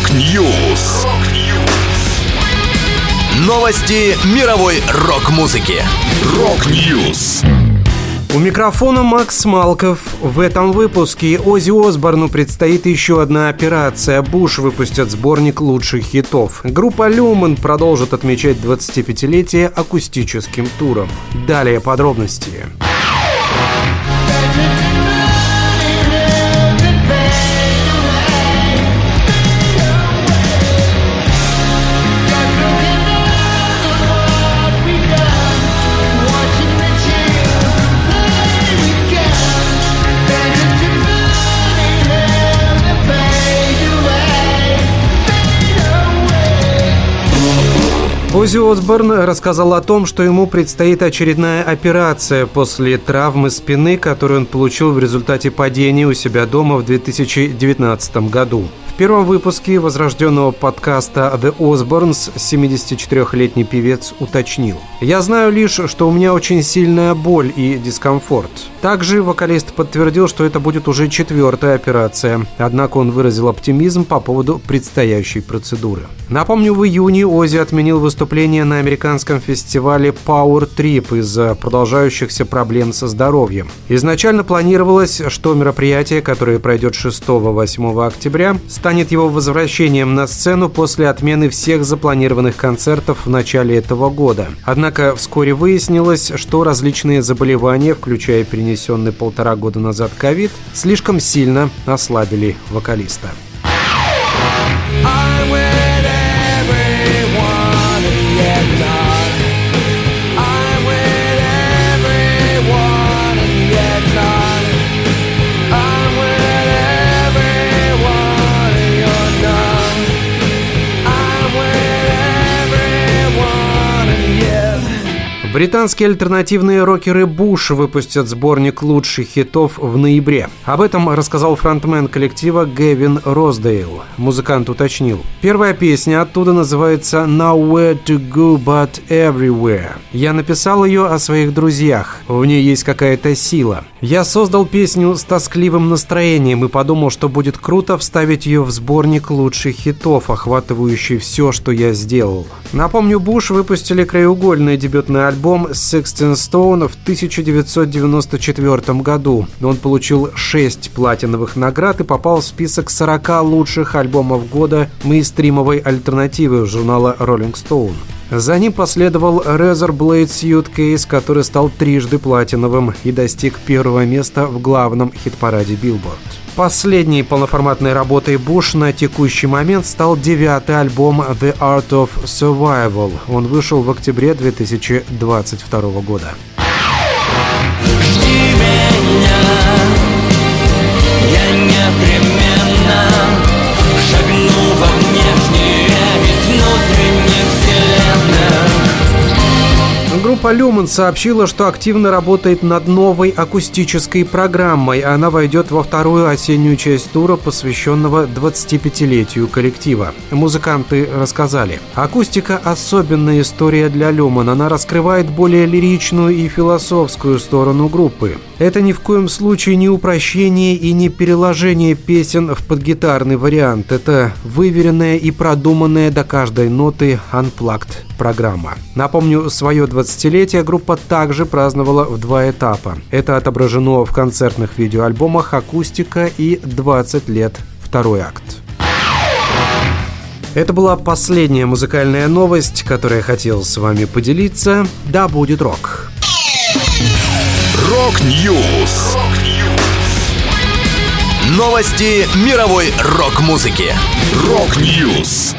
Rock News. Новости мировой рок-музыки. Rock News. У микрофона Макс Малков. В этом выпуске Оззи Осборну предстоит еще одна операция. Bush выпустят сборник лучших хитов. Группа Lumen продолжит отмечать 25-летие акустическим туром. Далее подробности. Ози Осборн рассказал о том, что ему предстоит очередная операция после травмы спины, которую он получил в результате падения у себя дома в 2019 году первом выпуске возрожденного подкаста The Osbournes 74-летний певец уточнил. «Я знаю лишь, что у меня очень сильная боль и дискомфорт». Также вокалист подтвердил, что это будет уже четвертая операция, однако он выразил оптимизм по поводу предстоящей процедуры. Напомню, в июне Ози отменил выступление на американском фестивале Power Trip из-за продолжающихся проблем со здоровьем. Изначально планировалось, что мероприятие, которое пройдет 6-8 октября, станет станет его возвращением на сцену после отмены всех запланированных концертов в начале этого года. Однако вскоре выяснилось, что различные заболевания, включая перенесенный полтора года назад ковид, слишком сильно ослабили вокалиста. Британские альтернативные рокеры Буш выпустят сборник лучших хитов в ноябре. Об этом рассказал фронтмен коллектива Гэвин Роздейл. Музыкант уточнил. Первая песня оттуда называется «Nowhere to go but everywhere». Я написал ее о своих друзьях. В ней есть какая-то сила. Я создал песню с тоскливым настроением и подумал, что будет круто вставить ее в сборник лучших хитов, охватывающий все, что я сделал. Напомню, Буш выпустили краеугольный дебютный альбом альбом Sixteen Stone в 1994 году. Он получил 6 платиновых наград и попал в список 40 лучших альбомов года мейнстримовой альтернативы журнала Rolling Stone. За ним последовал Razor Blade Suitcase, который стал трижды платиновым и достиг первого места в главном хит-параде Billboard. Последней полноформатной работой Буш на текущий момент стал девятый альбом The Art of Survival. Он вышел в октябре 2022 года. Группа Люман сообщила, что активно работает над новой акустической программой. Она войдет во вторую осеннюю часть тура, посвященного 25-летию коллектива. Музыканты рассказали. Акустика – особенная история для Люман. Она раскрывает более лиричную и философскую сторону группы. Это ни в коем случае не упрощение и не переложение песен в подгитарный вариант. Это выверенная и продуманная до каждой ноты unplugged программа. Напомню, свое 20-летие группа также праздновала в два этапа. Это отображено в концертных видеоальбомах «Акустика» и «20 лет. Второй акт». Это была последняя музыкальная новость, которую я хотел с вами поделиться. Да будет рок! Rock News! Новости мировой рок-музыки. Рок-Ньюс!